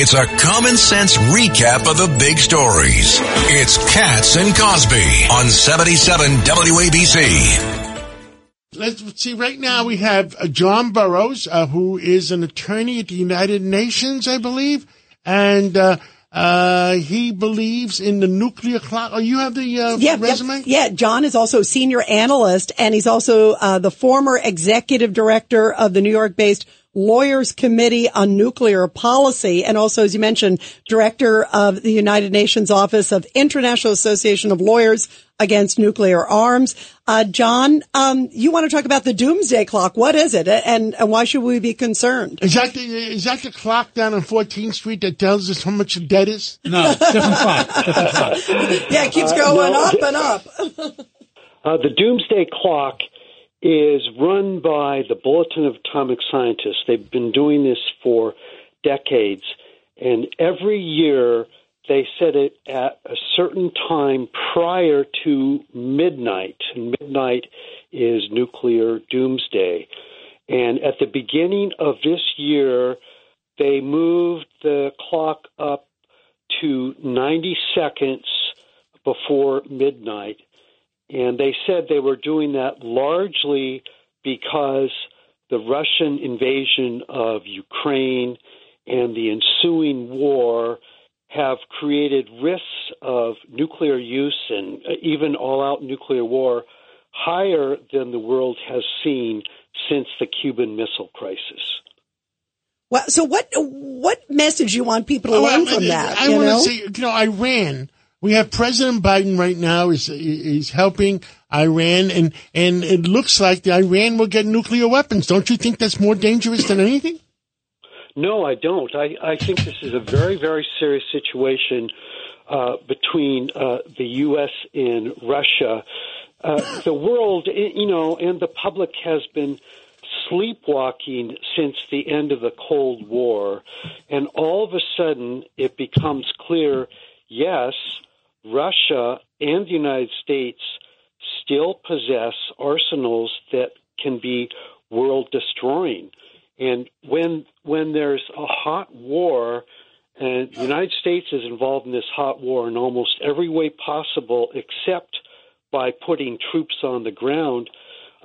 It's a common sense recap of the big stories. It's Cats and Cosby on 77 WABC. Let's see. Right now, we have uh, John Burroughs, uh, who is an attorney at the United Nations, I believe, and uh, uh, he believes in the nuclear clock. Oh, you have the uh, yeah, resume? Yeah, yeah, John is also a senior analyst, and he's also uh, the former executive director of the New York-based Lawyers Committee on Nuclear Policy, and also, as you mentioned, director of the United Nations Office of International Association of Lawyers Against Nuclear Arms. Uh, John, um, you want to talk about the doomsday clock. What is it, and, and why should we be concerned? Is that the is that the clock down on 14th Street that tells us how much the debt is? No, different clock. Different clock. yeah, it keeps going no. up and up. Uh, the doomsday clock is run by the Bulletin of Atomic Scientists. They've been doing this for decades, and every year they set it at a certain time prior to midnight. And midnight is nuclear doomsday. And at the beginning of this year, they moved the clock up to 90 seconds before midnight. And they said they were doing that largely because the Russian invasion of Ukraine and the ensuing war have created risks of nuclear use and uh, even all out nuclear war higher than the world has seen since the Cuban Missile Crisis. Well, so what what message you want people to Oh, learn I- from I- that? I you want to say, you know, Iran. We have President Biden right now is is helping Iran, and and it looks like the Iran will get nuclear weapons. Don't you think that's more dangerous than anything? No, I don't. I, I think this is a very, very serious situation uh, between uh, the U.S. and Russia. Uh, the world, you know, and the public has been sleepwalking since the end of the Cold War. And all of a sudden, it becomes clear yes, Russia and the United States still possess arsenals that can be world destroying. And when when there's a hot war, and the United States is involved in this hot war in almost every way possible, except by putting troops on the ground,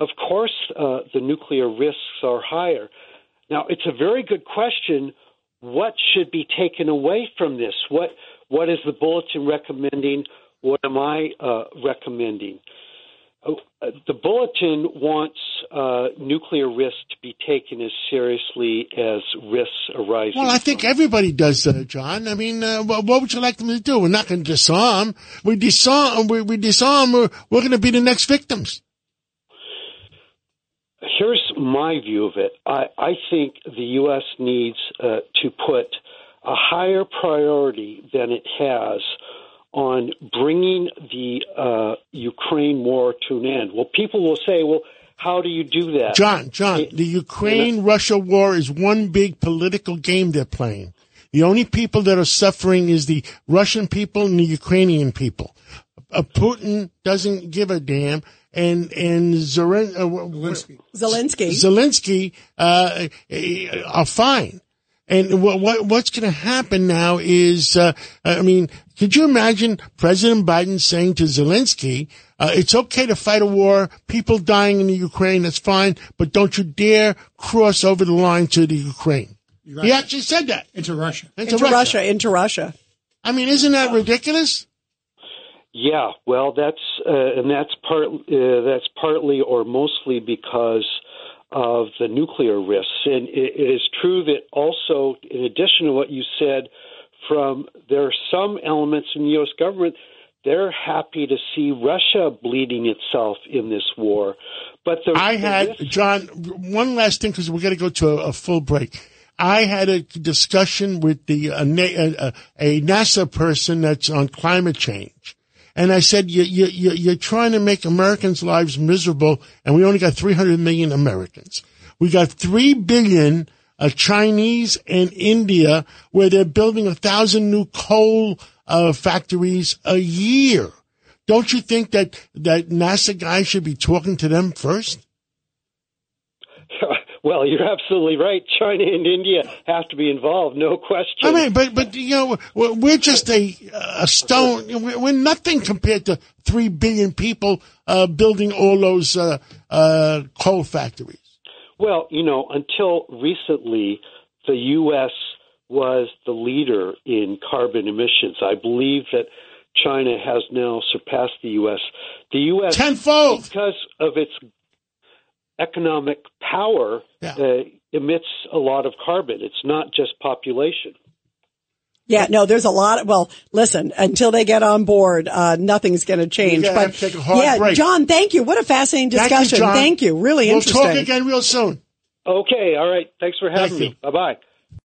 of course uh, the nuclear risks are higher. Now, it's a very good question. What should be taken away from this? What what is the bulletin recommending? What am I uh, recommending? Uh, the bulletin wants uh, nuclear risk to be taken as seriously as risks arising. Well, I think from- everybody does, uh, John. I mean, uh, what, what would you like them to do? We're not going to disarm. We disarm. We, we disarm. We're, we're going to be the next victims. Here's my view of it. I, I think the U.S. needs uh, to put a higher priority than it has on bringing the uh, Ukraine war to an end. Well, people will say, well, how do you do that? John, John, It- the Ukraine-Russia war is one big political game they're playing. The only people that are suffering is the Russian people and the Ukrainian people. Uh, Putin doesn't give a damn, and and Zoren, uh, Zelensky. Zelensky. Zelensky uh, uh, are fine. And what, what what's going to happen now is, uh, I mean, could you imagine President Biden saying to Zelensky, uh, "It's okay to fight a war, people dying in the Ukraine, that's fine, but don't you dare cross over the line to the Ukraine." Right. He actually said that Into Russia. into, into Russia. Russia. into Russia. I mean, isn't that ridiculous? Yeah, well, that's uh, and that's part uh, that's partly or mostly because of the nuclear risks, and it, it is true that also, in addition to what you said, from there are some elements in the U.S. government they're happy to see Russia bleeding itself in this war, but the I the had risk- John. One last thing because we're going to go to a, a full break. I had a discussion with the Na- uh, a NASA person that's on climate change, and I said you, you, you, you're trying to make Americans' lives miserable, and we only got 300 million Americans. We got three billion uh, Chinese and India, where they're building a thousand new coal uh, factories a year. Don't you think that that NASA guys should be talking to them first? Well, you're absolutely right. China and India have to be involved, no question. I mean, but but you know, we're just a a stone. We're we're nothing compared to three billion people uh, building all those uh, uh, coal factories. Well, you know, until recently, the U.S. was the leader in carbon emissions. I believe that China has now surpassed the U.S. The U.S. Tenfold. because of its economic power Yeah. uh, emits a lot of carbon. It's not just population. Yeah, no, there's a lot. Of, well, listen, until they get on board, uh, nothing's going to change. But to take a hard yeah, break. John, thank you. What a fascinating Thank you, discussion. John. Thank you. Really interesting. we'll talk again real soon. Okay, all right. Thanks for having Thank me. Bye bye.